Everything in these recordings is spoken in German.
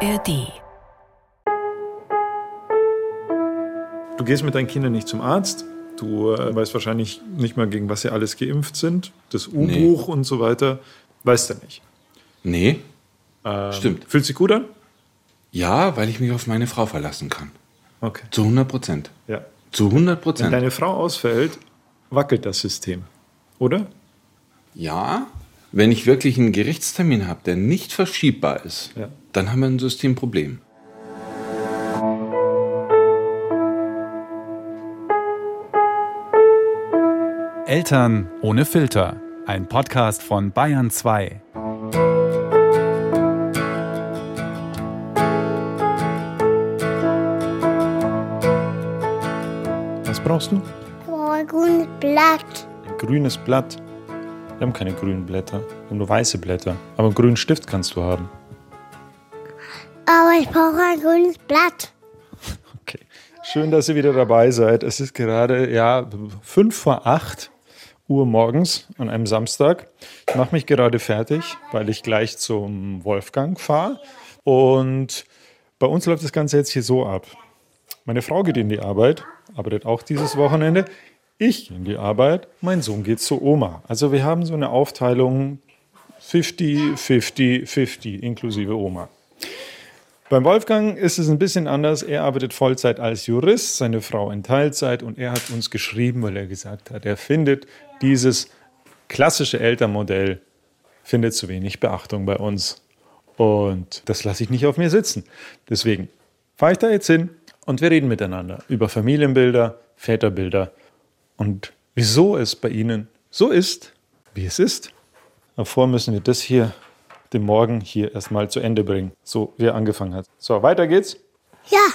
ARD. Du gehst mit deinen Kindern nicht zum Arzt. Du äh, weißt wahrscheinlich nicht mal, gegen was sie alles geimpft sind. Das U-Buch und so weiter. Weißt du nicht. Nee, Ähm, Stimmt. Fühlt sich gut an? ja, weil ich mich auf meine Frau verlassen kann. Okay. Zu 100 Prozent. Ja. Zu 100% Wenn Prozent. deine Frau ausfällt, wackelt das System. Oder? Ja, wenn ich wirklich einen Gerichtstermin habe, der nicht verschiebbar ist, Ja. dann haben wir ein Systemproblem. Eltern ohne Filter. Ein Podcast von Bayern 2. Was brauchst du? ein grünes Blatt. Ein grünes Blatt. Wir haben keine grünen Blätter. Wir haben nur weiße Blätter. Aber einen grünen Stift kannst du haben. Aber ich brauche ein grünes Blatt. Okay. Schön, dass ihr wieder dabei seid. Es ist gerade ja fünf vor acht Uhr morgens an einem Samstag. Ich mache mich gerade fertig, weil ich gleich zum Wolfgang fahre. Und bei uns läuft das Ganze jetzt hier so ab. Meine Frau geht in die Arbeit, arbeitet auch dieses Wochenende. Ich gehe in die Arbeit, mein Sohn geht zur Oma. Also wir haben so eine Aufteilung 50, 50, 50 inklusive Oma. Beim Wolfgang ist es ein bisschen anders. Er arbeitet Vollzeit als Jurist, seine Frau in Teilzeit und er hat uns geschrieben, weil er gesagt hat, er findet dieses klassische Elternmodell findet zu wenig Beachtung bei uns. Und das lasse ich nicht auf mir sitzen. Deswegen fahre ich da jetzt hin und wir reden miteinander über Familienbilder, Väterbilder und wieso es bei Ihnen so ist, wie es ist. Davor müssen wir das hier, den Morgen hier erstmal zu Ende bringen, so wie er angefangen hat. So, weiter geht's. Ja,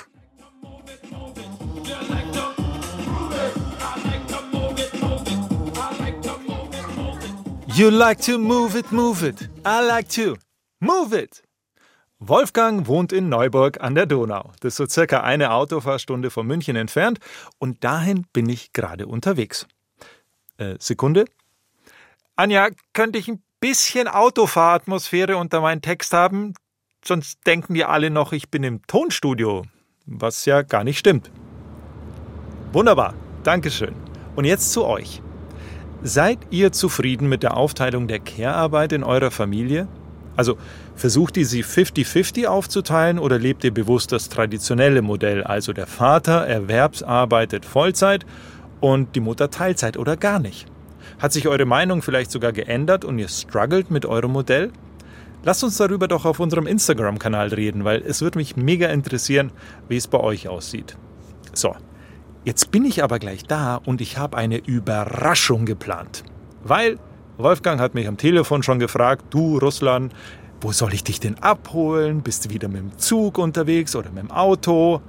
You like to move it, move it. I like to move it. Wolfgang wohnt in Neuburg an der Donau. Das ist so circa eine Autofahrstunde von München entfernt und dahin bin ich gerade unterwegs. Äh, Sekunde. Anja, könnte ich ein bisschen Autofahratmosphäre unter meinen Text haben? Sonst denken die alle noch, ich bin im Tonstudio, was ja gar nicht stimmt. Wunderbar, Dankeschön. Und jetzt zu euch. Seid ihr zufrieden mit der Aufteilung der Care-Arbeit in eurer Familie? Also versucht ihr sie 50-50 aufzuteilen oder lebt ihr bewusst das traditionelle Modell, also der Vater erwerbsarbeitet Vollzeit und die Mutter Teilzeit oder gar nicht? Hat sich eure Meinung vielleicht sogar geändert und ihr struggelt mit eurem Modell? Lasst uns darüber doch auf unserem Instagram-Kanal reden, weil es würde mich mega interessieren, wie es bei euch aussieht. So, Jetzt bin ich aber gleich da und ich habe eine Überraschung geplant. Weil Wolfgang hat mich am Telefon schon gefragt, du Russland, wo soll ich dich denn abholen? Bist du wieder mit dem Zug unterwegs oder mit dem Auto?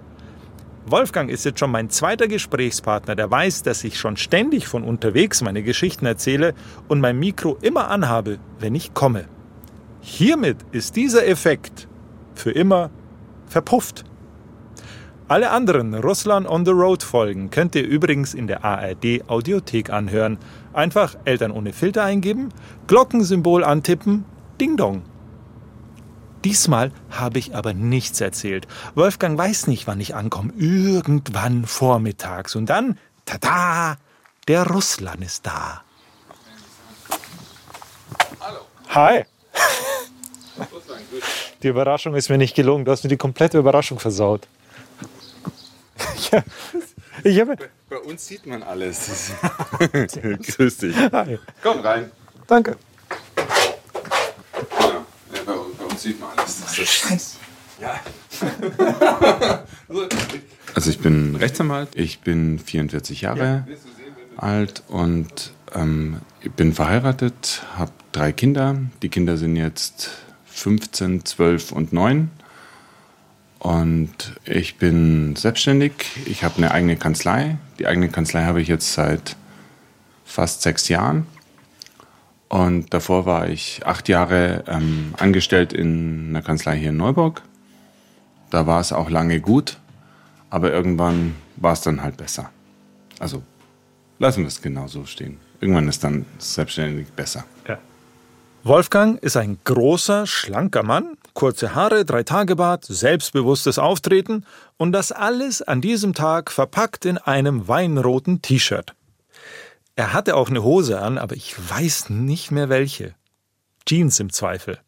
Wolfgang ist jetzt schon mein zweiter Gesprächspartner, der weiß, dass ich schon ständig von unterwegs meine Geschichten erzähle und mein Mikro immer anhabe, wenn ich komme. Hiermit ist dieser Effekt für immer verpufft. Alle anderen Russland on the Road Folgen könnt ihr übrigens in der ARD Audiothek anhören. Einfach Eltern ohne Filter eingeben, Glockensymbol antippen, Ding Dong. Diesmal habe ich aber nichts erzählt. Wolfgang weiß nicht, wann ich ankomme. Irgendwann vormittags. Und dann, tada, der Russland ist da. Hi. Die Überraschung ist mir nicht gelungen. Du hast mir die komplette Überraschung versaut. ja, ich habe. Bei uns sieht man alles. Grüß dich. Hi. Komm rein. Danke. Ja, bei, bei uns sieht man alles. Das ist Scheiße. Ja. also ich bin Rechtsanwalt, ich bin 44 Jahre alt und ähm, ich bin verheiratet, habe drei Kinder. Die Kinder sind jetzt 15, 12 und 9. Und ich bin selbstständig. Ich habe eine eigene Kanzlei. Die eigene Kanzlei habe ich jetzt seit fast sechs Jahren. Und davor war ich acht Jahre ähm, angestellt in einer Kanzlei hier in Neuburg. Da war es auch lange gut, aber irgendwann war es dann halt besser. Also lassen wir es genau so stehen. Irgendwann ist dann selbstständig besser. Ja. Wolfgang ist ein großer, schlanker Mann, kurze Haare, drei Tage Bart, selbstbewusstes Auftreten und das alles an diesem Tag verpackt in einem weinroten T-Shirt. Er hatte auch eine Hose an, aber ich weiß nicht mehr welche. Jeans im Zweifel.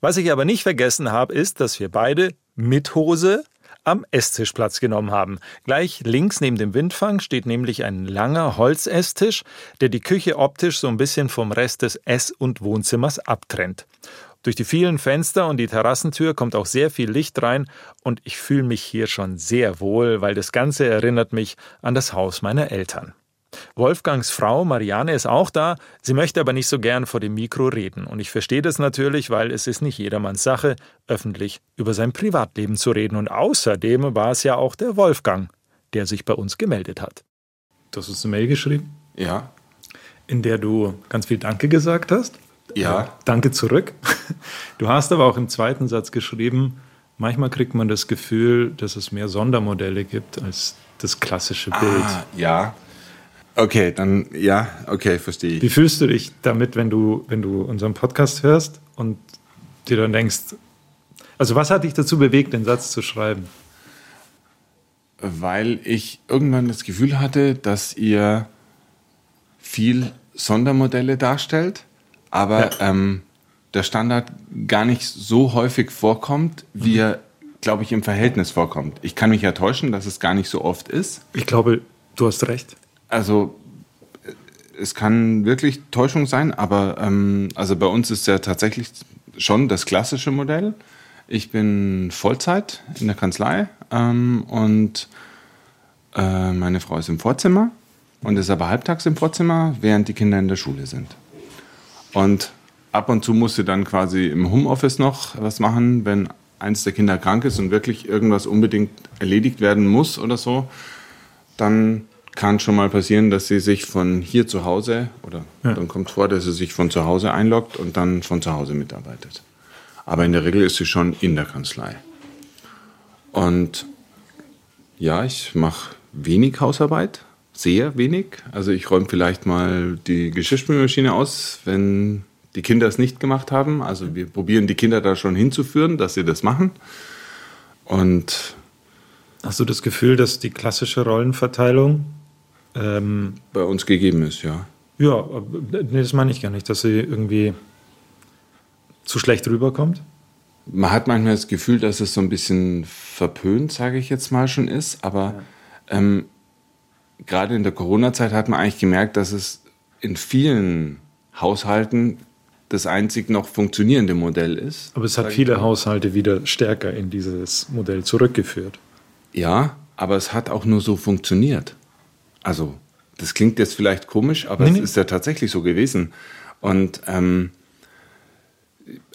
Was ich aber nicht vergessen habe, ist, dass wir beide mit Hose am Esstisch Platz genommen haben. Gleich links neben dem Windfang steht nämlich ein langer Holzesstisch, der die Küche optisch so ein bisschen vom Rest des Ess- und Wohnzimmers abtrennt. Durch die vielen Fenster und die Terrassentür kommt auch sehr viel Licht rein und ich fühle mich hier schon sehr wohl, weil das Ganze erinnert mich an das Haus meiner Eltern. Wolfgangs Frau Marianne ist auch da, sie möchte aber nicht so gern vor dem Mikro reden. Und ich verstehe das natürlich, weil es ist nicht jedermanns Sache, öffentlich über sein Privatleben zu reden. Und außerdem war es ja auch der Wolfgang, der sich bei uns gemeldet hat. Du hast uns eine Mail geschrieben? Ja. In der du ganz viel Danke gesagt hast? Ja. Danke zurück. Du hast aber auch im zweiten Satz geschrieben, manchmal kriegt man das Gefühl, dass es mehr Sondermodelle gibt als das klassische Bild. Ah, ja. Okay, dann ja, okay, verstehe ich. Wie fühlst du dich damit, wenn du, wenn du unseren Podcast hörst und dir dann denkst, also was hat dich dazu bewegt, den Satz zu schreiben? Weil ich irgendwann das Gefühl hatte, dass ihr viel Sondermodelle darstellt, aber Ja. ähm, der Standard gar nicht so häufig vorkommt, wie er, glaube ich, im Verhältnis vorkommt. Ich kann mich ja täuschen, dass es gar nicht so oft ist. Ich glaube, du hast recht. Also es kann wirklich Täuschung sein, aber ähm, also bei uns ist ja tatsächlich schon das klassische Modell. Ich bin Vollzeit in der Kanzlei ähm, und äh, meine Frau ist im Vorzimmer und ist aber halbtags im Vorzimmer, während die Kinder in der Schule sind. Und ab und zu muss sie dann quasi im Homeoffice noch was machen, wenn eins der Kinder krank ist und wirklich irgendwas unbedingt erledigt werden muss oder so, dann kann schon mal passieren, dass sie sich von hier zu Hause oder dann kommt vor, dass sie sich von zu Hause einloggt und dann von zu Hause mitarbeitet. Aber in der Regel ist sie schon in der Kanzlei. Und ja, ich mache wenig Hausarbeit, sehr wenig. Also ich räume vielleicht mal die Geschirrspülmaschine aus, wenn die Kinder es nicht gemacht haben. Also wir probieren die Kinder da schon hinzuführen, dass sie das machen. Und Hast du das Gefühl, dass die klassische Rollenverteilung, ähm, bei uns gegeben ist, ja. ja, nee, das meine ich gar nicht, dass sie irgendwie zu schlecht rüberkommt? Man hat manchmal das Gefühl, dass es so ein bisschen verpönt, sage ich jetzt mal, schon ist. Aber ähm, gerade in der Corona-Zeit hat man eigentlich gemerkt, dass es in vielen Haushalten das einzig noch funktionierende Modell ist. Aber es hat viele. Haushalte wieder stärker in dieses Modell zurückgeführt. Ja, aber es hat auch nur so funktioniert. Also, das klingt jetzt vielleicht komisch, aber Nee, es nee. ist ja tatsächlich so gewesen. Und ähm,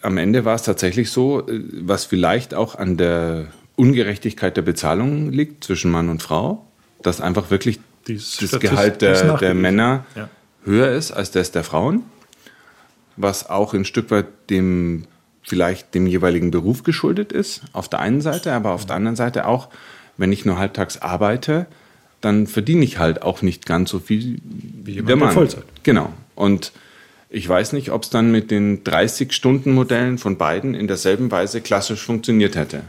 am Ende war es tatsächlich so, äh, was vielleicht auch an der Ungerechtigkeit der Bezahlung liegt zwischen Mann und Frau, dass einfach wirklich Die ist das statistisch- Gehalt der, der. Männer Ja. höher ist als das der Frauen, was auch ein Stück weit dem vielleicht dem jeweiligen Beruf geschuldet ist, auf der einen Seite, aber auf der anderen Seite auch, wenn ich nur halbtags arbeite, dann verdiene ich halt auch nicht ganz so viel wie jemand, der Vollzeit. Genau. Und ich weiß nicht, ob es dann mit den 30-Stunden-Modellen von beiden in derselben Weise klassisch funktioniert hätte.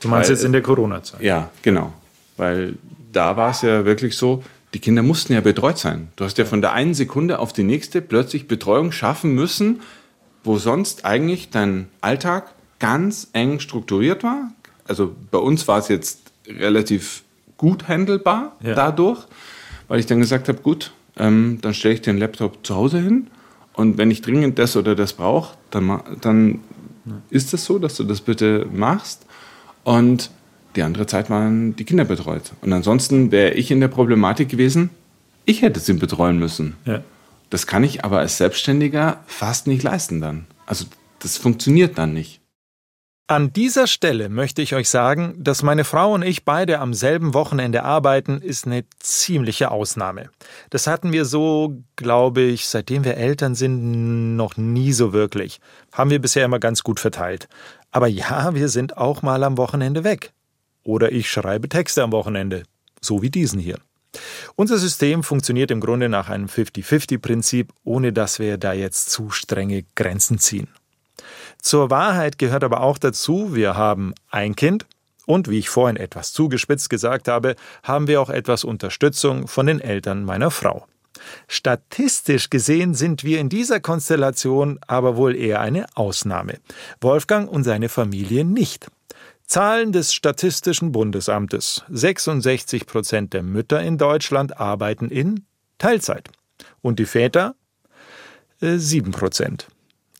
Du meinst Weil- jetzt in der Corona-Zeit? Ja, genau. Weil da war es ja wirklich so, die Kinder mussten ja betreut sein. Du hast ja von der einen Sekunde auf die nächste plötzlich Betreuung schaffen müssen, wo sonst eigentlich dein Alltag ganz eng strukturiert war. Also bei uns war es jetzt relativ gut handelbar Ja. dadurch, weil ich dann gesagt habe, gut, ähm, dann stelle ich den Laptop zu Hause hin und wenn ich dringend das oder das brauche, dann, dann ist es so, dass du das bitte machst. Und die andere Zeit waren die Kinder betreut. Und ansonsten wäre ich in der Problematik gewesen, ich hätte sie betreuen müssen. Ja. Das kann ich aber als Selbstständiger fast nicht leisten dann. Also das funktioniert dann nicht. An dieser Stelle möchte ich euch sagen, dass meine Frau und ich beide am selben Wochenende arbeiten, ist eine ziemliche Ausnahme. Das hatten wir so, glaube ich, seitdem wir Eltern sind, noch nie so wirklich. Haben wir bisher immer ganz gut verteilt. Aber ja, wir sind auch mal am Wochenende weg. Oder ich schreibe Texte am Wochenende. So wie diesen hier. Unser System funktioniert im Grunde nach einem 50-50-Prinzip, ohne dass wir da jetzt zu strenge Grenzen ziehen. Zur Wahrheit gehört aber auch dazu, wir haben ein Kind und, wie ich vorhin etwas zugespitzt gesagt habe, haben wir auch etwas Unterstützung von den Eltern meiner Frau. Statistisch gesehen sind wir in dieser Konstellation aber wohl eher eine Ausnahme. Wolfgang und seine Familie nicht. Zahlen des Statistischen Bundesamtes. 66 Prozent der Mütter in Deutschland arbeiten in Teilzeit. Und die Väter? Äh, 7 Prozent.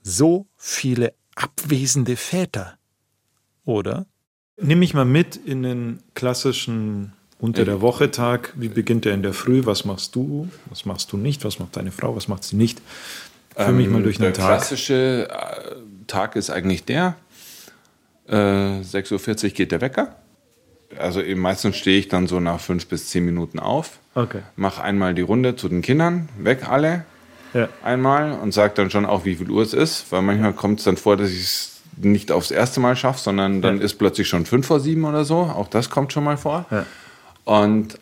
So viele abwesende Väter. Oder? Nimm mich mal mit in den klassischen unter der Woche Tag. Wie beginnt der in der Früh? Was machst du? Was machst du nicht? Was macht deine Frau? Was macht sie nicht? Führ mich mal durch der den Tag. klassische äh, Tag ist eigentlich der. Äh, 6.40 Uhr geht der Wecker. Also eben meistens stehe ich dann so nach fünf bis zehn Minuten auf, Okay. mache einmal die Runde zu den Kindern, weg alle Ja. einmal und sage dann schon auch, wie viel Uhr es ist, weil manchmal kommt es dann vor, dass ich es nicht aufs erste Mal schaffe, sondern dann Ja. ist plötzlich schon fünf vor sieben oder so. Auch das kommt schon mal vor. Ja. Und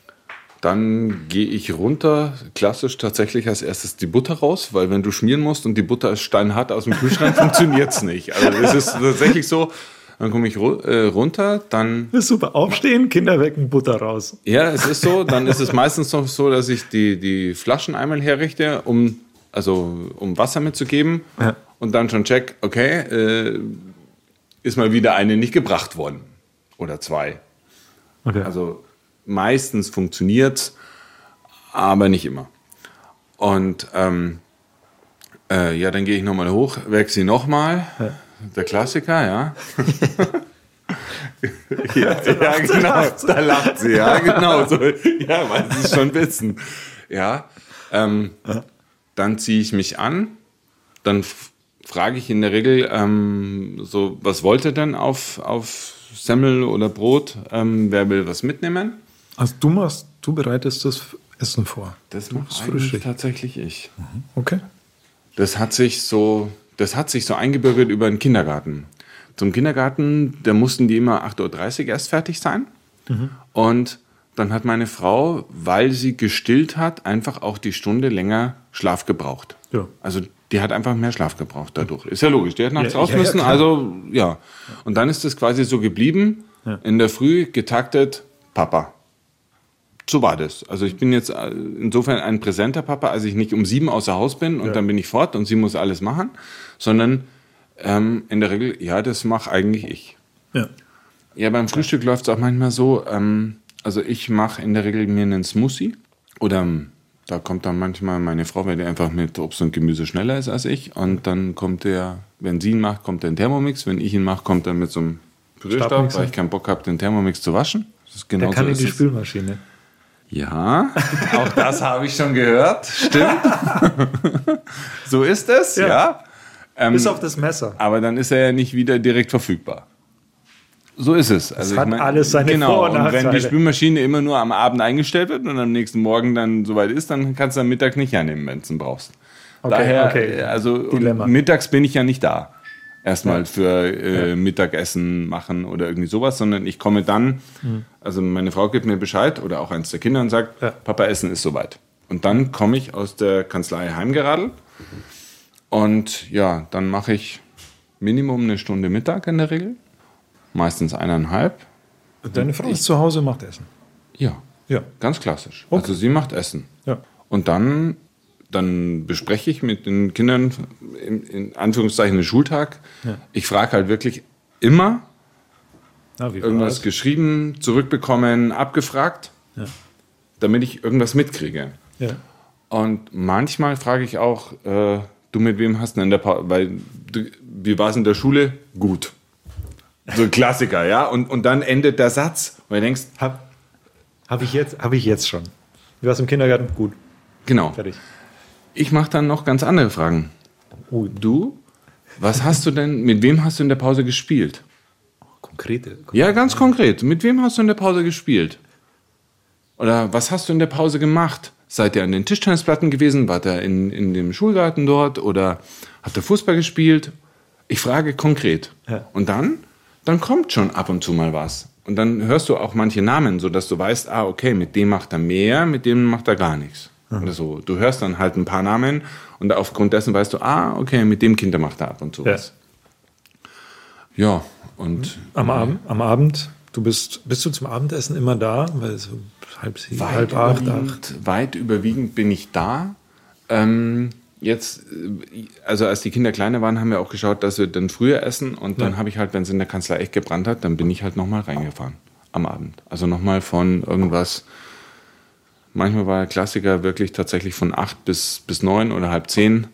dann gehe ich runter, klassisch tatsächlich als erstes die Butter raus, weil wenn du schmieren musst und die Butter ist steinhart aus dem Kühlschrank, funktioniert es nicht. Also es ist tatsächlich so, dann komme ich äh, runter, dann, Das ist super. Aufstehen, Kinder wecken, Butter raus. ja, es ist so, dann ist es meistens noch so, dass ich die, die Flaschen einmal herrichte, um, also, um Wasser mitzugeben Ja. und dann schon check, okay, äh, ist mal wieder eine nicht gebracht worden oder zwei. Okay. Also meistens funktioniert aber nicht immer. Und ähm, äh, ja, dann gehe ich nochmal hoch, weck sie nochmal. Der Klassiker, ja. ja, ja, genau. Da lacht sie, ja, genau. So, ja, weil sie es schon wissen. Ja. Ähm, dann ziehe ich mich an. Dann frage ich in der Regel, ähm, so, was wollt ihr denn auf, auf Semmel oder Brot? Ähm, wer will was mitnehmen? Also du machst, du bereitest das Essen vor. Das eigentlich Frühstück. tatsächlich ich. Okay. Das hat sich so, das hat sich so eingebürgert über den Kindergarten. Zum Kindergarten, da mussten die immer 8.30 Uhr erst fertig sein. Und dann hat meine Frau, weil sie gestillt hat, einfach auch die Stunde länger Schlaf gebraucht. Ja. Also die hat einfach mehr Schlaf gebraucht dadurch. Ist ja logisch, die hat nachts Ja, raus ja, ja, müssen, klar. also ja. Und dann ist es quasi so geblieben, in der Früh getaktet, Papa. So war das. Also ich bin jetzt äh, insofern ein präsenter Papa, als ich nicht um sieben außer Haus bin und dann bin ich fort und sie muss alles machen, sondern ähm, in der Regel, ja, das mache eigentlich ich. Ja. Ja, beim Frühstück läuft es auch manchmal so, ähm, also ich mache in der Regel mir einen Smoothie oder ähm, da kommt dann manchmal meine Frau, weil die einfach mit Obst und Gemüse schneller ist als ich und dann kommt der, wenn sie ihn macht, kommt der in Thermomix, wenn ich ihn mache, kommt er mit so einem Pürierstab, weil ich keinen Bock habe, den Thermomix zu waschen. Das ist Der genau kann so in die. Spülmaschine. Ja, auch das habe ich schon gehört. Stimmt. so ist es, ja. Ja. Ähm, Bis auf das Messer. aber dann ist er ja nicht wieder direkt verfügbar. So ist es. Also hat ich mein, alles seine genau. Vor- und und wenn die Nachteile. Spülmaschine immer nur am Abend eingestellt wird und am nächsten Morgen dann soweit ist, dann kannst du am Mittag nicht hernehmen, wenn du ihn brauchst. Okay, Daher, okay. äh, also mittags bin ich ja nicht da. Erstmal für äh, Mittagessen machen oder irgendwie sowas, sondern ich komme dann, also meine Frau gibt mir Bescheid oder auch eins der Kinder und sagt, Ja. Papa, Essen ist soweit. Und dann komme ich aus der Kanzlei heimgeradelt und ja, dann mache ich Minimum eine Stunde Mittag in der Regel, meistens eineinhalb. Deine Frau ist zu Hause, macht Essen. Ja, Ja. ganz klassisch. Okay. Also sie macht Essen. Ja. Und dann, dann bespreche ich mit den Kindern in, in Anführungszeichen den Schultag. Ich frage halt wirklich immer Na, irgendwas geschrieben, zurückbekommen, abgefragt, damit ich irgendwas mitkriege. Ja. Und manchmal frage ich auch, äh, du mit wem hast du denn in der Pause, weil du, wie war es in der Schule? Gut. So ein Klassiker, ja. Und, und dann endet der Satz, weil du denkst, Habe hab ich, jetzt- hab ich jetzt schon. Wie war's im Kindergarten? Gut, genau. fertig. Ich mache dann noch ganz andere Fragen. Oh, Du, was hast du denn, mit wem hast du in der Pause gespielt? konkrete. Ja, ganz konkret. Mit wem hast du in der Pause gespielt? Oder was hast du in der Pause gemacht? Seid ihr an den Tischtennisplatten gewesen? Wart ihr in, in dem Schulgarten dort? Oder habt ihr Fußball gespielt? Ich frage konkret. Ja. Und dann, dann kommt schon ab und zu mal was. Und dann hörst du auch manche Namen, sodass du weißt, ah, okay, mit dem macht er mehr, mit dem macht er gar nichts. Oder so. Du hörst dann halt ein paar Namen und aufgrund dessen weißt du, ah, okay, mit dem Kinder macht er ab und sowas. Ja, und Am, Abend, am Abend, du bist, bist du zum Abendessen immer da? Weil so halb sieben, halb acht, acht. weit überwiegend bin ich da. Ähm, jetzt, äh, also als die Kinder kleiner waren, haben wir auch geschaut, dass wir dann früher essen und dann Ja. habe ich halt, wenn es in der Kanzlei echt gebrannt hat, dann bin ich halt nochmal reingefahren am Abend. Also nochmal von irgendwas, manchmal war der Klassiker wirklich tatsächlich von acht bis, bis neun oder halb zehn.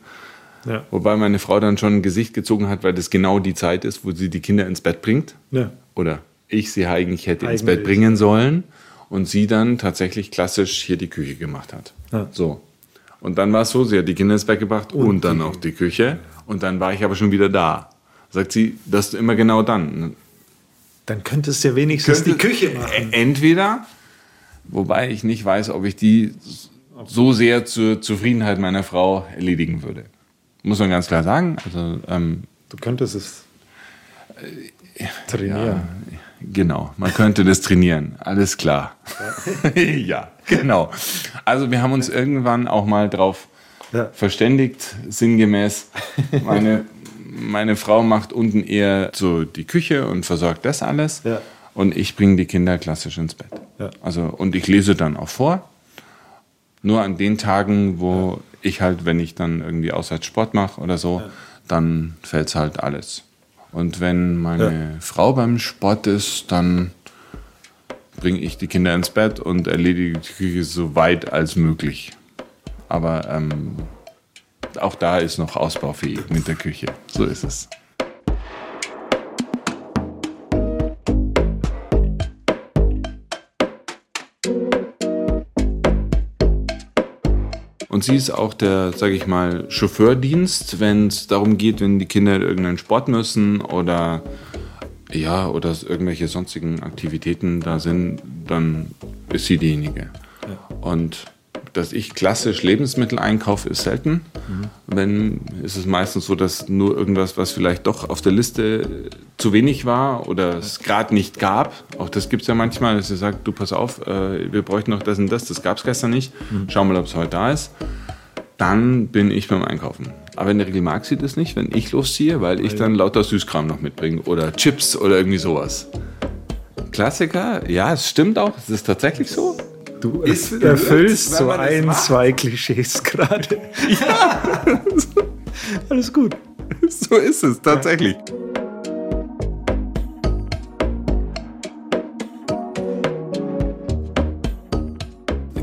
Ja. Wobei meine Frau dann schon ein Gesicht gezogen hat, weil das genau die Zeit ist, wo sie die Kinder ins Bett bringt. Ja. Oder ich sie eigentlich hätte ins Eigentlich. Bett bringen sollen. Und sie dann tatsächlich klassisch hier die Küche gemacht hat. Ja. So. Und dann war es so, sie hat die Kinder ins Bett gebracht und, dann auch die Küche. Und dann war ich aber schon wieder da. Sagt sie, das immer genau dann. Dann könntest du ja wenigstens die Küche machen. Entweder, wobei ich nicht weiß, ob ich die so sehr zur Zufriedenheit meiner Frau erledigen würde. Muss man ganz klar sagen. Also, ähm, Du könntest es trainieren. Genau, man könnte das trainieren. Alles klar. ja, genau. Also wir haben uns irgendwann auch mal drauf Ja. verständigt, sinngemäß. Meine, meine Frau macht unten eher so die Küche und versorgt das alles. Ja. Und ich bringe die Kinder klassisch ins Bett. Also, und ich lese dann auch vor. Nur an den Tagen, wo ich halt, wenn ich dann irgendwie auswärts Sport mache oder so, dann fällt's halt alles. Und wenn meine Frau beim Sport ist, dann bringe ich die Kinder ins Bett und erledige die Küche so weit als möglich. Aber ähm, auch da ist noch ausbaufähig mit der Küche. So ist es. Und sie ist auch der, sage ich mal, Chauffeurdienst, wenn es darum geht, wenn die Kinder irgendeinen Sport müssen oder ja, oder irgendwelche sonstigen Aktivitäten da sind, dann ist sie diejenige. Und dass ich klassisch Lebensmittel einkaufe, ist selten. Wenn ist es meistens so, dass nur irgendwas, was vielleicht doch auf der Liste zu wenig war oder es gerade nicht gab. Auch das gibt es ja manchmal, dass ihr sagt, du pass auf, äh, wir bräuchten noch das und das, das gab es gestern nicht. Schau mal, ob es heute da ist. Dann bin ich beim Einkaufen. Aber in der Regel mag sie das nicht, wenn ich losziehe, weil ich dann lauter Süßkram noch mitbringe oder Chips oder irgendwie sowas. Klassiker, ja, es stimmt auch, es ist tatsächlich so. Du Ist erfüllst so ein, zwei Klischees gerade. Alles gut. So ist es tatsächlich.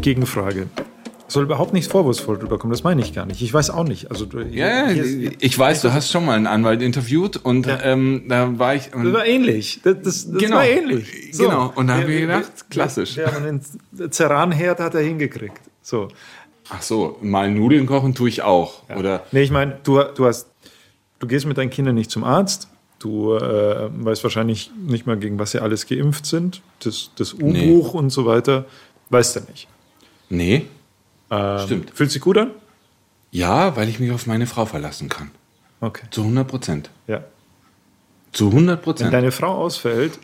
Gegenfrage. Soll überhaupt nichts vorwurfsvoll rüberkommen, das meine ich gar nicht. Ich weiß auch nicht. Also, Ja, hier- ich weiß, du hast schon mal einen Anwalt interviewt und ähm, da war ich. das war ähnlich. Das, das, das Genau. war ähnlich. Genau. Und da haben wir gedacht, klassisch. Der, den Ceranherd hat er hingekriegt. So. Ach so, mal Nudeln kochen tue ich auch. Oder Nee, ich meine, du, du hast, du gehst mit deinen Kindern nicht zum Arzt. Du äh, weißt wahrscheinlich nicht mal, gegen was sie alles geimpft sind. Das, das U-Buch und so weiter. Weißt du nicht. Nee, Ähm, Stimmt. Fühlt sich gut an? ja, weil ich mich auf meine Frau verlassen kann. Okay. Zu 100 Prozent. Ja. Zu 100 Wenn Prozent. deine Frau ausfällt,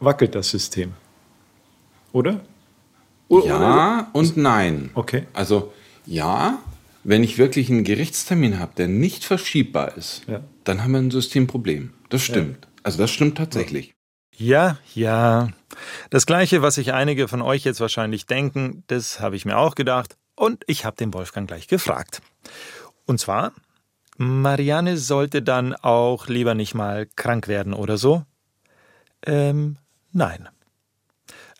wackelt das System. Oder? Ja und nein. Okay. Also ja, wenn ich wirklich einen Gerichtstermin habe, der nicht verschiebbar ist, Ja. dann haben wir ein Systemproblem. Das stimmt. Also das stimmt tatsächlich. Ja, ja. Das Gleiche, was sich einige von euch jetzt wahrscheinlich denken, das habe ich mir auch gedacht. Und ich habe den Wolfgang gleich gefragt. Und zwar, Marianne sollte dann auch lieber nicht mal krank werden oder so? Ähm, nein.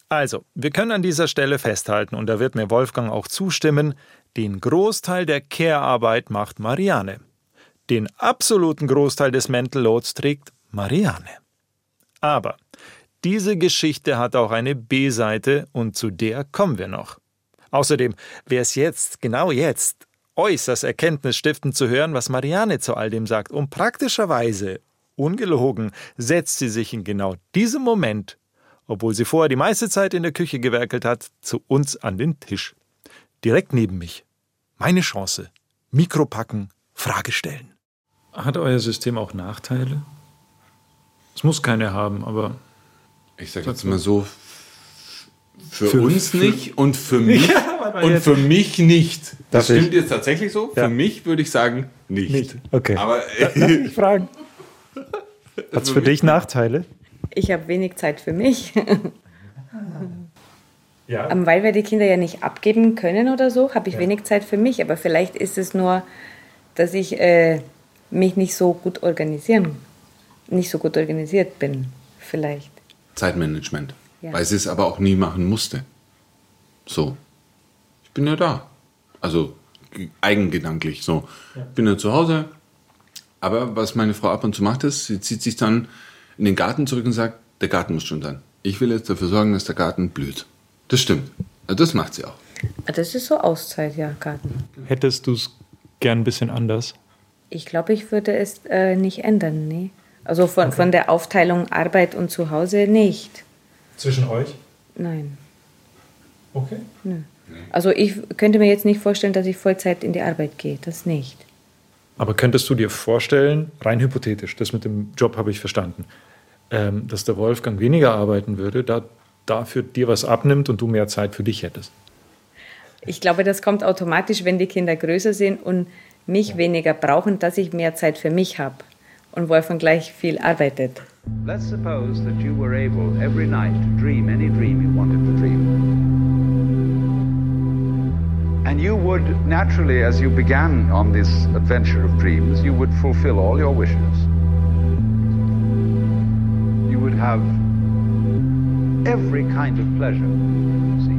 Also, wir können an dieser Stelle festhalten, und da wird mir Wolfgang auch zustimmen, den Großteil der Care-Arbeit macht Marianne. Den absoluten Großteil des Mental Loads trägt Marianne. Aber diese Geschichte hat auch eine B-Seite und zu der kommen wir noch. Außerdem wäre es jetzt, genau jetzt, äußerst erkenntnisstiftend zu hören, was Marianne zu all dem sagt. Und praktischerweise, ungelogen, setzt sie sich in genau diesem Moment, obwohl sie vorher die meiste Zeit in der Küche gewerkelt hat, zu uns an den Tisch. Direkt neben mich. Meine Chance. Mikro packen, Frage stellen. Hat euer System auch Nachteile? Es muss keine haben, aber Ich sage jetzt mal so, für, Für- uns für- nicht und für mich mal und jetzt. für mich nicht. Das Darf ich? stimmt jetzt tatsächlich so. Ja. Für mich würde ich sagen nicht. Nicht. Okay. Aber Darf ich fragen? Hat es für dich Nachteile? Ich habe wenig Zeit für mich, Ja. Ähm, weil wir die Kinder ja nicht abgeben können oder so, habe ich wenig Zeit für mich. Aber vielleicht ist es nur, dass ich äh, mich nicht so gut organisieren, nicht so gut organisiert bin, vielleicht. Zeitmanagement. Ja. Weil sie es aber auch nie machen musste. So. Ich bin ja da. Also ge- eigengedanklich so. Bin ja zu Hause. Aber was meine Frau ab und zu macht, ist, sie zieht sich dann in den Garten zurück und sagt, der Garten muss schon sein. Ich will jetzt dafür sorgen, dass der Garten blüht. Das stimmt. Ja, Das macht sie auch. Ah, Das ist so Auszeit, ja, Garten. Hättest du es gern ein bisschen anders? Ich glaube, ich würde es äh, nicht ändern, nee. Also von, von der Aufteilung Arbeit und Zuhause nicht. Zwischen euch? Nein. Okay. Also ich könnte mir jetzt nicht vorstellen, dass ich Vollzeit in die Arbeit gehe. Das nicht. Aber könntest du dir vorstellen, rein hypothetisch, das mit dem Job habe ich verstanden, ähm, dass der Wolfgang weniger arbeiten würde, da dafür dir was abnimmt und du mehr Zeit für dich hättest? Ich glaube, das kommt automatisch, wenn die Kinder größer sind und mich weniger brauchen, dass ich mehr Zeit für mich habe und Wolfgang gleich viel arbeitet. Let's suppose that you were able every night to dream any dream you wanted to dream. And you would naturally, as you began on this adventure of dreams, you would fulfill all your wishes. You would have every kind of pleasure, you see.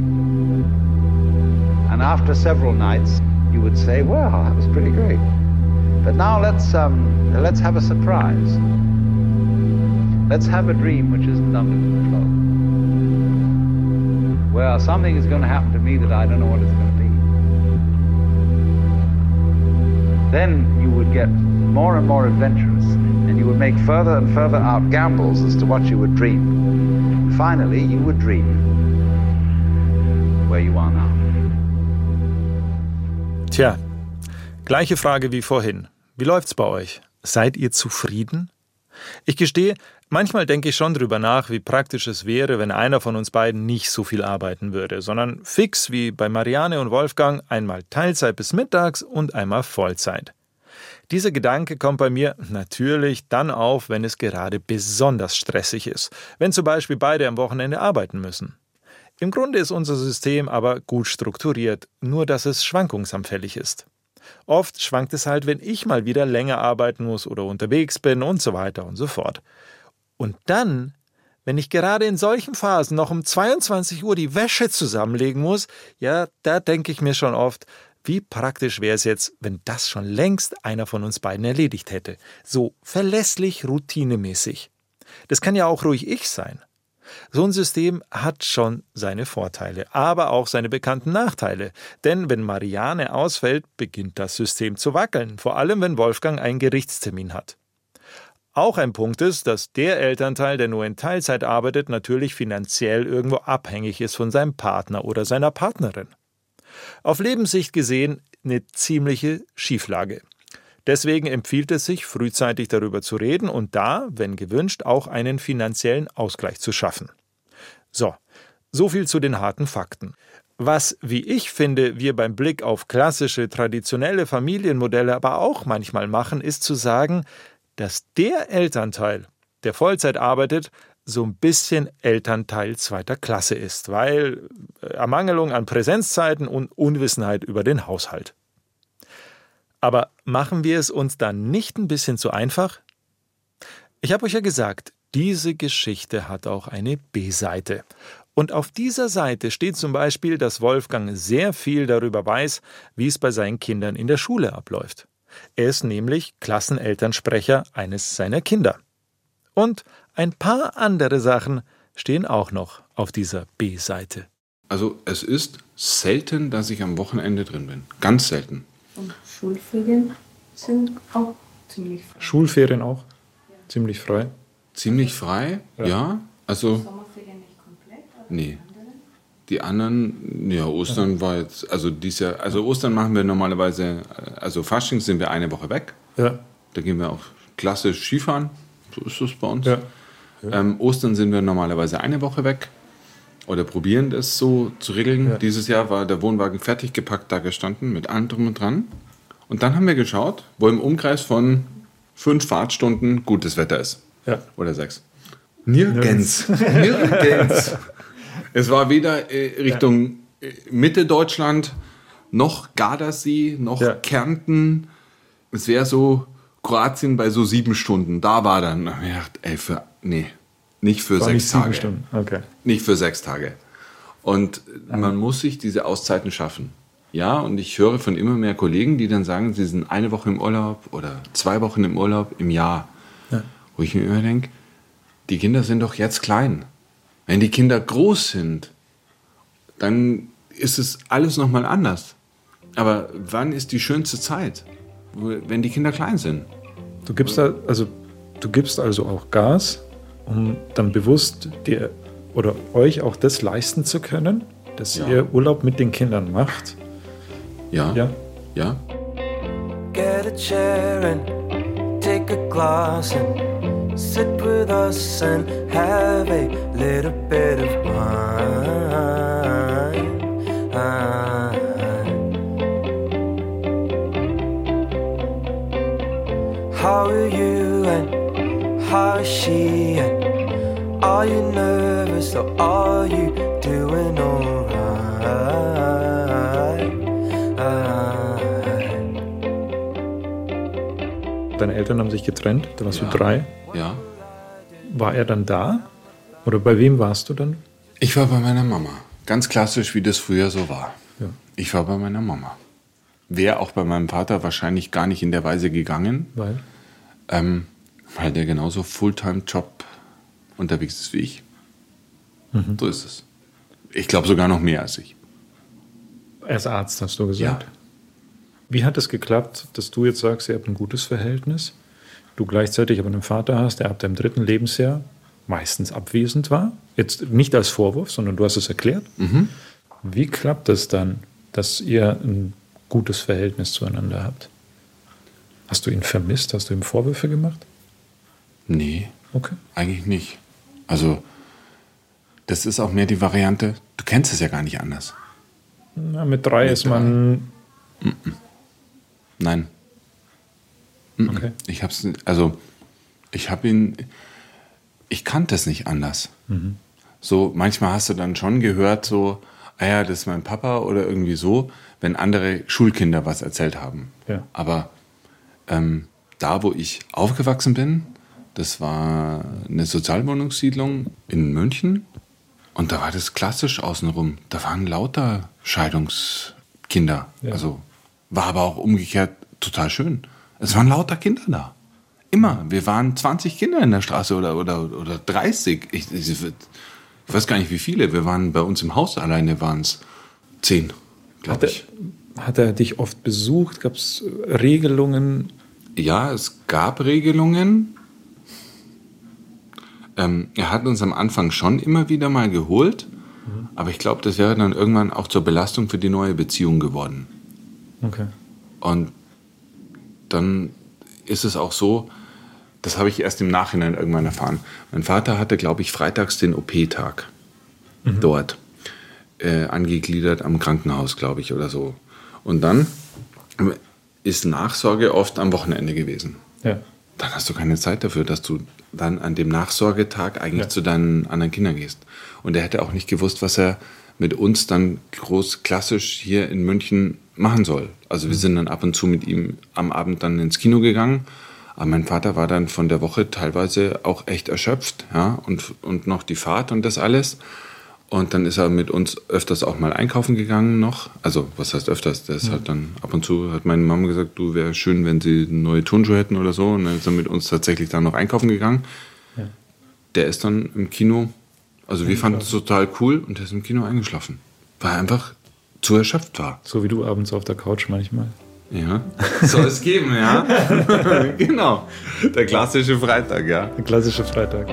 And after several nights, you would say, well, that was pretty great. But now let's, um, let's have a surprise. Let's have a dream which isn't under control. Well, something is going to happen to me that I don't know what it's going to be. Then you would get more and more adventurous, and you would make further and further out gambles as to what you would dream. Finally, you would dream where you are now. Tja, gleiche Frage wie vorhin. Wie läuft's bei euch? Seid ihr zufrieden? Ich gestehe, manchmal denke ich schon drüber nach, wie praktisch es wäre, wenn einer von uns beiden nicht so viel arbeiten würde, sondern fix wie bei Marianne und Wolfgang einmal Teilzeit bis mittags und einmal Vollzeit. Dieser Gedanke kommt bei mir natürlich dann auf, wenn es gerade besonders stressig ist, wenn zum Beispiel beide am Wochenende arbeiten müssen. Im Grunde ist unser System aber gut strukturiert, nur dass es schwankungsanfällig ist. Oft schwankt es halt, wenn ich mal wieder länger arbeiten muss oder unterwegs bin und so weiter und so fort. Und dann, wenn ich gerade in solchen Phasen noch um 22 Uhr die Wäsche zusammenlegen muss, ja, da denke ich mir schon oft, wie praktisch wäre es jetzt, wenn das schon längst einer von uns beiden erledigt hätte. So verlässlich, routinemäßig. Das kann ja auch ruhig ich sein. So ein System hat schon seine Vorteile, aber auch seine bekannten Nachteile. Denn wenn Marianne ausfällt, beginnt das System zu wackeln, vor allem wenn Wolfgang einen Gerichtstermin hat. Auch ein Punkt ist, dass der Elternteil, der nur in Teilzeit arbeitet, natürlich finanziell irgendwo abhängig ist von seinem Partner oder seiner Partnerin. Auf Lebenssicht gesehen eine ziemliche Schieflage. Deswegen empfiehlt es sich, frühzeitig darüber zu reden und da, wenn gewünscht, auch einen finanziellen Ausgleich zu schaffen. So, so viel zu den harten Fakten. Was, wie ich finde, wir beim Blick auf klassische, traditionelle Familienmodelle aber auch manchmal machen, ist zu sagen, dass der Elternteil, der Vollzeit arbeitet, so ein bisschen Elternteil zweiter Klasse ist, weil äh, Ermangelung an Präsenzzeiten und Unwissenheit über den Haushalt. Aber machen wir es uns dann nicht ein bisschen zu einfach? Ich habe euch ja gesagt, diese Geschichte hat auch eine B-Seite. Und auf dieser Seite steht zum Beispiel, dass Wolfgang sehr viel darüber weiß, wie es bei seinen Kindern in der Schule abläuft. Er ist nämlich Klassenelternsprecher eines seiner Kinder. Und ein paar andere Sachen stehen auch noch auf dieser B-Seite. Also es ist selten, dass ich am Wochenende drin bin. Ganz selten. Und Schulferien sind auch ziemlich frei. Schulferien auch? Ziemlich frei. Ziemlich frei, ja. Also, Sommerferien nicht komplett? nee. Die anderen, ja, Ostern war jetzt, also dies Jahr, also Ostern machen wir normalerweise, äh, also Fasching sind wir eine Woche weg. Ja. Da gehen wir auch klassisch Skifahren. So ist das bei uns. Ja. Ähm, Ostern sind wir normalerweise eine Woche weg oder probieren das so zu regeln. Dieses Jahr war der Wohnwagen fertig gepackt da gestanden mit allem drum und dran. Und dann haben wir geschaut, wo im Umkreis von fünf Fahrtstunden gutes Wetter ist. Ja. Oder sechs. Nirgends. Nirgends. es war weder äh, Richtung äh, Mitte Deutschland, noch Gardasee, noch Ja. Kärnten. Es wäre so Kroatien bei so sieben Stunden. Da war dann, ey, für, nee, nicht für sechs nicht Tage. Stunden. Okay. Nicht für sechs Tage. Und man muss sich diese Auszeiten schaffen. Ja, und ich höre von immer mehr Kollegen, die dann sagen, sie sind eine Woche im Urlaub oder zwei Wochen im Urlaub im Jahr. Wo ich mir immer denke, die Kinder sind doch jetzt klein. Wenn die Kinder groß sind, dann ist es alles nochmal anders. Aber wann ist die schönste Zeit? Wenn die Kinder klein sind. Du gibst da, also du gibst also auch Gas, um dann bewusst dir oder euch auch das leisten zu können, dass Ja. ihr Urlaub mit den Kindern macht. Ja? Ja. Ja? Get a chair and take a glass and sit with us and have a little bit of wine. How are you and how is she and are you nervous or are you doing alright? Deine Eltern haben sich getrennt, da warst Ja. du drei. Ja. War er dann da? Oder bei wem warst du dann? Ich war bei meiner Mama. Ganz klassisch, wie das früher so war. Ja. Ich war bei meiner Mama. Wäre auch bei meinem Vater wahrscheinlich gar nicht in der Weise gegangen, Weil? ähm, weil der genauso Fulltime-Job unterwegs ist wie ich. So ist es. Ich glaube sogar noch mehr als ich. Ist Arzt, hast du gesagt. Ja. Wie hat es geklappt, dass du jetzt sagst, ihr habt ein gutes Verhältnis, du gleichzeitig aber einen Vater hast, der ab deinem dritten Lebensjahr meistens abwesend war? Jetzt nicht als Vorwurf, sondern du hast es erklärt. Wie klappt es dann, dass ihr ein gutes Verhältnis zueinander habt? Hast du ihn vermisst? Hast du ihm Vorwürfe gemacht? Nee, Okay. eigentlich nicht. Also, das ist auch mehr die Variante, du kennst es ja gar nicht anders. Na, mit drei ist man. Nein. Okay. Ich hab's, also, ich habe ihn, ich kannte es nicht anders. So, manchmal hast du dann schon gehört, so, ah ja, das ist mein Papa oder irgendwie so, wenn andere Schulkinder was erzählt haben. Ja. Aber ähm, da, wo ich aufgewachsen bin, das war eine Sozialwohnungssiedlung in München. Und da war das klassisch außenrum. Da waren lauter Scheidungskinder. Ja. Also war aber auch umgekehrt total schön. Es waren lauter Kinder da. Immer. Wir waren 20 Kinder in der Straße oder, oder, oder 30. Ich, ich, ich weiß gar nicht, wie viele. Wir waren bei uns im Haus alleine waren es 10, Hat glaube ich. hat er dich oft besucht? Gab es Regelungen? Ja, es gab Regelungen. Ähm, er hat uns am Anfang schon immer wieder mal geholt, aber ich glaube, das wäre dann irgendwann auch zur Belastung für die neue Beziehung geworden. Okay. Und dann ist es auch so, das habe ich erst im Nachhinein irgendwann erfahren. Mein Vater hatte, glaube ich, freitags den OP-Tag dort äh, angegliedert am Krankenhaus, glaube ich, oder so. Und dann ist Nachsorge oft am Wochenende gewesen. Ja. Dann hast du keine Zeit dafür, dass du dann an dem Nachsorgetag eigentlich Ja. zu deinen anderen Kindern gehst. Und er hätte auch nicht gewusst, was er mit uns dann groß klassisch hier in München machen soll. Also wir sind dann ab und zu mit ihm am Abend dann ins Kino gegangen. Aber mein Vater war dann von der Woche teilweise auch echt erschöpft, ja, und, und noch die Fahrt und das alles. Und dann ist er mit uns öfters auch mal einkaufen gegangen noch. Also, was heißt öfters? Der ist halt dann ab und zu, hat meine Mama gesagt, du wäre schön, wenn sie neue Turnschuhe hätten oder so. Und dann ist er mit uns tatsächlich dann noch einkaufen gegangen. Der ist dann im Kino, also wir fanden es total cool und der ist im Kino eingeschlafen. Weil er einfach zu erschöpft war. So wie du abends auf der Couch manchmal. Ja. Soll es geben, ja. genau. Der klassische Freitag, ja. Ein klassischer Freitag.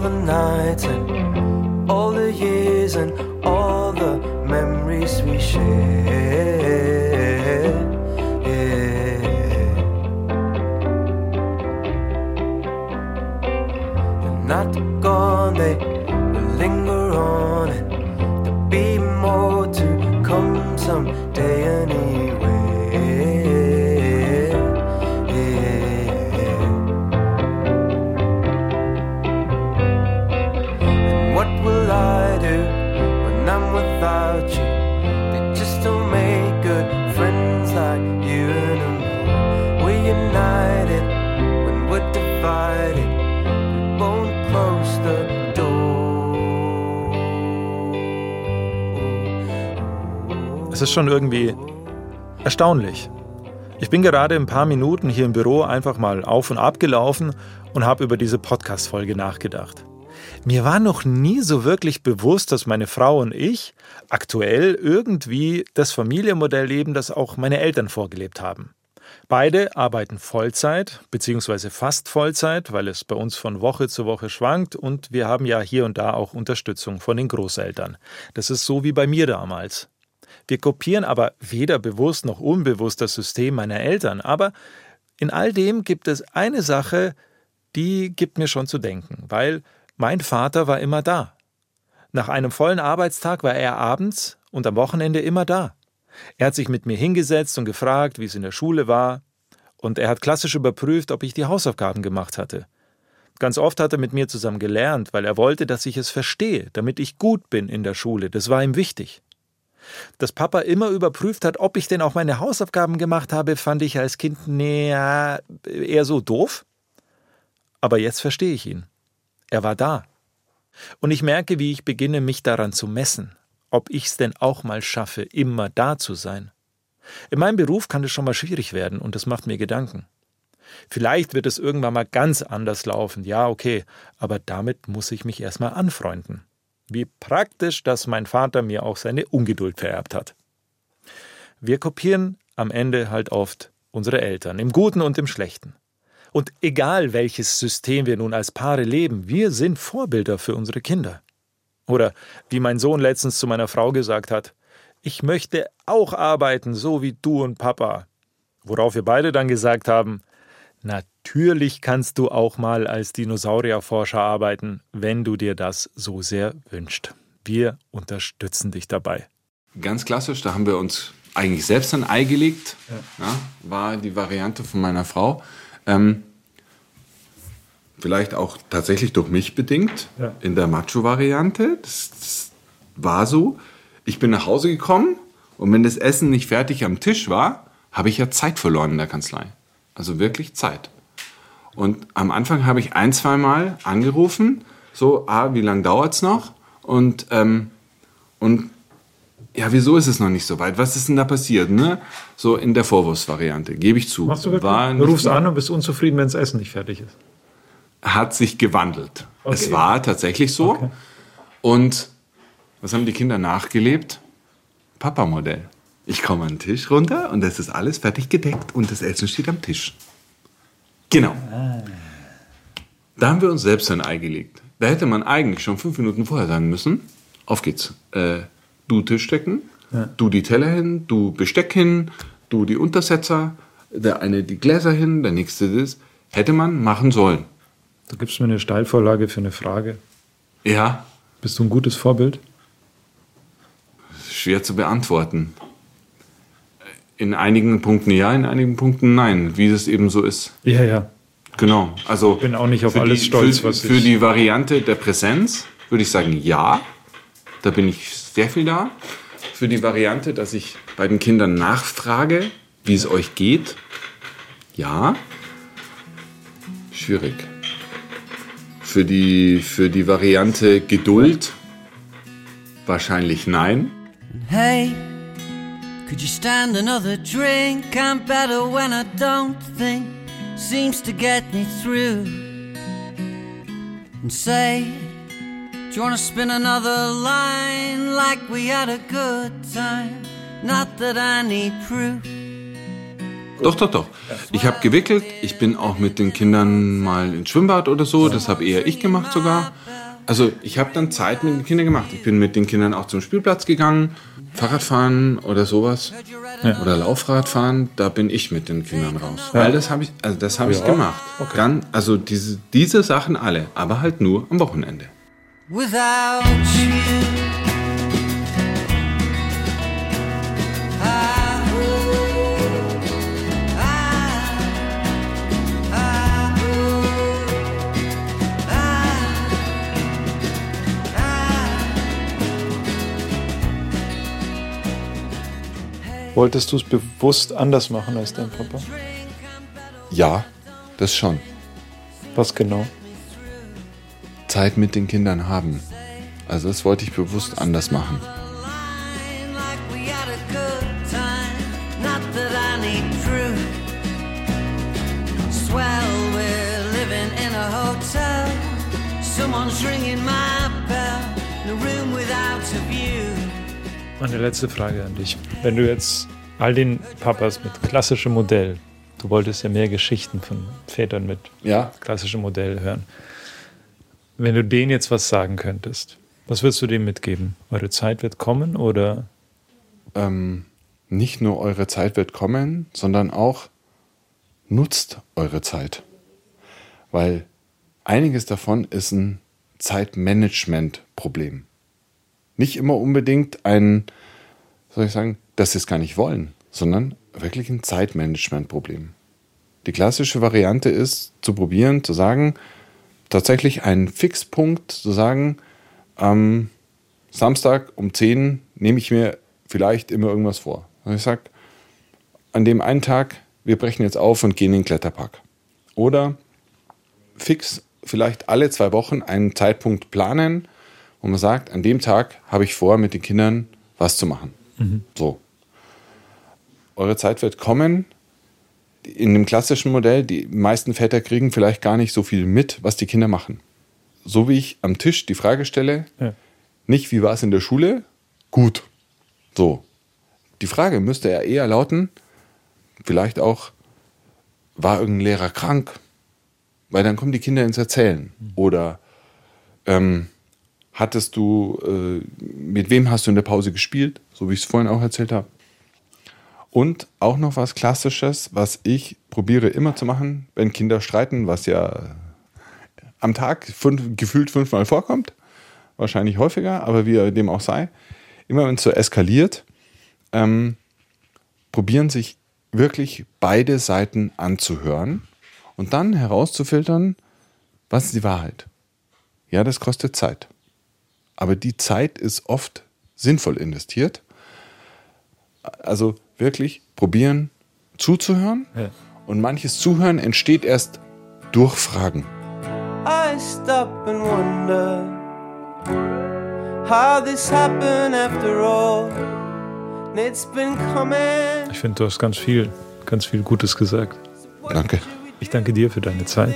the nights and all the years and all the memories we share. They're not gone, they linger on. Es ist schon irgendwie erstaunlich. Ich bin gerade ein paar Minuten hier im Büro einfach mal auf und ab gelaufen und habe über diese Podcast-Folge nachgedacht. Mir war noch nie so wirklich bewusst, dass meine Frau und ich aktuell irgendwie das Familienmodell leben, das auch meine Eltern vorgelebt haben. Beide arbeiten Vollzeit bzw. fast Vollzeit, weil es bei uns von Woche zu Woche schwankt und wir haben ja hier und da auch Unterstützung von den Großeltern. Das ist so wie bei mir damals. Wir kopieren aber weder bewusst noch unbewusst das System meiner Eltern, aber in all dem gibt es eine Sache, die gibt mir schon zu denken, weil mein Vater war immer da. Nach einem vollen Arbeitstag war er abends und am Wochenende immer da. Er hat sich mit mir hingesetzt und gefragt, wie es in der Schule war, und er hat klassisch überprüft, ob ich die Hausaufgaben gemacht hatte. Ganz oft hat er mit mir zusammen gelernt, weil er wollte, dass ich es verstehe, damit ich gut bin in der Schule. Das war ihm wichtig. Dass Papa immer überprüft hat, ob ich denn auch meine Hausaufgaben gemacht habe, fand ich als Kind näher eher so doof. Aber jetzt verstehe ich ihn. Er war da. Und ich merke, wie ich beginne, mich daran zu messen, ob ich's denn auch mal schaffe, immer da zu sein. In meinem Beruf kann es schon mal schwierig werden und das macht mir Gedanken. Vielleicht wird es irgendwann mal ganz anders laufen, ja, okay, aber damit muss ich mich erstmal anfreunden. Wie praktisch, dass mein Vater mir auch seine Ungeduld vererbt hat. Wir kopieren am Ende halt oft unsere Eltern, im Guten und im Schlechten. Und egal welches System wir nun als Paare leben, wir sind Vorbilder für unsere Kinder. Oder wie mein Sohn letztens zu meiner Frau gesagt hat, ich möchte auch arbeiten, so wie du und Papa. Worauf wir beide dann gesagt haben, natürlich kannst du auch mal als Dinosaurierforscher arbeiten, wenn du dir das so sehr wünschst. Wir unterstützen dich dabei. Ganz klassisch, da haben wir uns eigentlich selbst ein Ei gelegt, ja. war die Variante von meiner Frau. Ähm, vielleicht auch tatsächlich durch mich bedingt, Ja. in der Macho-Variante. Das, das war so. Ich bin nach Hause gekommen und wenn das Essen nicht fertig am Tisch war, habe ich ja Zeit verloren in der Kanzlei. Also wirklich Zeit. Und am Anfang habe ich ein, zwei Mal angerufen, so, ah, wie lange dauert es noch? Und, ähm, und ja, wieso ist es noch nicht so weit? Was ist denn da passiert? Ne? So in der Vorwurfsvariante, gebe ich zu. Machst du wirklich? War du rufst an und bist unzufrieden, wenn das Essen nicht fertig ist. hat sich gewandelt. Okay. Es war tatsächlich so. Okay. Und was haben die Kinder nachgelebt? Papa-Modell. Ich komme an den Tisch runter und es ist alles fertig gedeckt und das Essen steht am Tisch. Genau. Da haben wir uns selbst ein Ei gelegt. Da hätte man eigentlich schon fünf Minuten vorher sagen müssen, auf geht's. Äh, du Tischdecken, du die Teller hin, du Besteck hin, du die Untersetzer, der eine die Gläser hin, der nächste das. Hätte man machen sollen. Du gibst mir eine Steilvorlage für eine Frage. Ja, Bist du ein gutes Vorbild? schwer zu beantworten. In einigen Punkten ja, in einigen Punkten nein, wie das eben so ist. Ja, ja. Genau. Also Bin auch nicht auf für alles die, stolz, für, was für ich- die Variante der Präsenz würde ich sagen ja. Da bin ich sehr viel da. Für die Variante, dass ich bei den Kindern nachfrage, wie es euch geht, ja. Schwierig. Für die, für die Variante Geduld wahrscheinlich nein. Hey, could you stand another drink? I'm better when I don't think. Seems to get me through. And say, do you wanna spin another line like we had a good time? Not that I need proof. Doch, doch, doch. Ich habe gewickelt. Ich bin auch mit den Kindern mal ins Schwimmbad oder so. Das habe eher ich gemacht sogar. Also ich habe dann Zeit mit den Kindern gemacht. Ich bin mit den Kindern auch zum Spielplatz gegangen, Fahrradfahren oder sowas. Ja. Oder Laufradfahren, da bin ich mit den Kindern raus. Weil das habe ich, also das habe ich Ja. gemacht. Okay. Dann, also diese, diese Sachen alle, aber halt nur am Wochenende. without you. Wolltest du es bewusst anders machen als dein Papa? Ja, das schon. Was genau? Zeit mit den Kindern haben. Also das wollte ich bewusst anders machen. like we had Meine letzte Frage an dich. Wenn du jetzt all den Papas mit klassischem Modell, du wolltest ja mehr Geschichten von Vätern mit Ja. klassischem Modell hören. Wenn du denen jetzt was sagen könntest, was würdest du dem mitgeben? Eure Zeit wird kommen oder ähm, nicht nur eure Zeit wird kommen, sondern auch nutzt eure Zeit. Weil einiges davon ist ein Zeitmanagement-Problem. Nicht immer unbedingt ein, soll ich sagen, dass sie es gar nicht wollen, sondern wirklich ein Zeitmanagement-Problem. Die klassische Variante ist zu probieren, zu sagen, tatsächlich einen Fixpunkt zu sagen, am Samstag um 10 nehme ich mir vielleicht immer irgendwas vor. Und ich sage, an dem einen Tag, wir brechen jetzt auf und gehen in den Kletterpark. Oder fix vielleicht alle zwei Wochen einen Zeitpunkt planen, wo man sagt, an dem Tag habe ich vor, mit den Kindern was zu machen. So. Eure Zeit wird kommen. In dem klassischen Modell, die meisten Väter kriegen vielleicht gar nicht so viel mit, was die Kinder machen. So wie ich am Tisch die Frage stelle, Ja. nicht wie war es in der Schule? Gut. So. Die Frage müsste ja eher lauten, vielleicht auch, war irgendein Lehrer krank? Weil dann kommen die Kinder ins Erzählen. Oder ähm, hattest du, äh, mit wem hast du in der Pause gespielt? So wie ich es vorhin auch erzählt habe. Und auch noch was Klassisches, was ich probiere immer zu machen, wenn Kinder streiten, was ja am Tag fünf, gefühlt fünfmal vorkommt. Wahrscheinlich häufiger, aber wie dem auch sei. Immer wenn es so eskaliert, ähm, probieren sich wirklich beide Seiten anzuhören und dann herauszufiltern, was ist die Wahrheit. Ja, das kostet Zeit. Aber die Zeit ist oft sinnvoll investiert. Also wirklich probieren zuzuhören. Ja. Und manches Zuhören entsteht erst durch Fragen. I stop and wonder how this happened after all. And it's been coming. ich finde, du hast ganz viel, ganz viel Gutes gesagt. Danke. Ich danke dir für deine Zeit.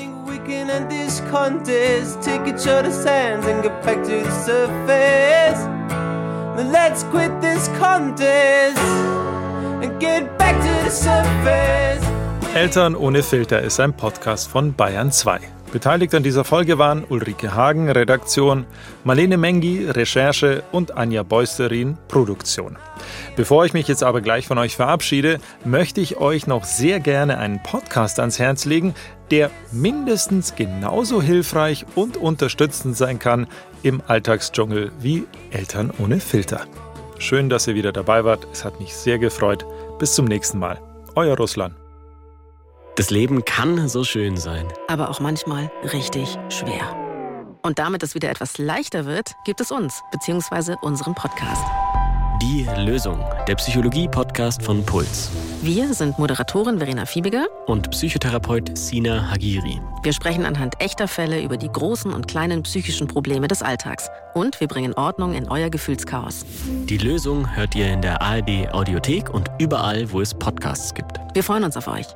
Contest, each other's hands and get back to the surface. Let's quit this contest and get back to the surface. Eltern ohne Filter ist ein Podcast von Bayern 2. Beteiligt an dieser Folge waren Ulrike Hagen, Redaktion, Marlene Mengi, Recherche und Anja Beusterin, Produktion. Bevor ich mich jetzt aber gleich von euch verabschiede, möchte ich euch noch sehr gerne einen Podcast ans Herz legen, der mindestens genauso hilfreich und unterstützend sein kann im Alltagsdschungel wie Eltern ohne Filter. Schön, dass ihr wieder dabei wart. Es hat mich sehr gefreut. Bis zum nächsten Mal. Euer Russland. Das Leben kann so schön sein. aber auch manchmal richtig schwer. Und damit es wieder etwas leichter wird, gibt es uns, beziehungsweise unseren Podcast. Die Lösung. Der Psychologie-Podcast von Puls. Wir sind Moderatorin Verena Fiebiger. Und Psychotherapeut Sina Hagiri. Wir sprechen anhand echter Fälle über die großen und kleinen psychischen Probleme des Alltags. Und wir bringen Ordnung in euer Gefühlschaos. Die Lösung hört ihr in der ARD Audiothek und überall, wo es Podcasts gibt. Wir freuen uns auf euch.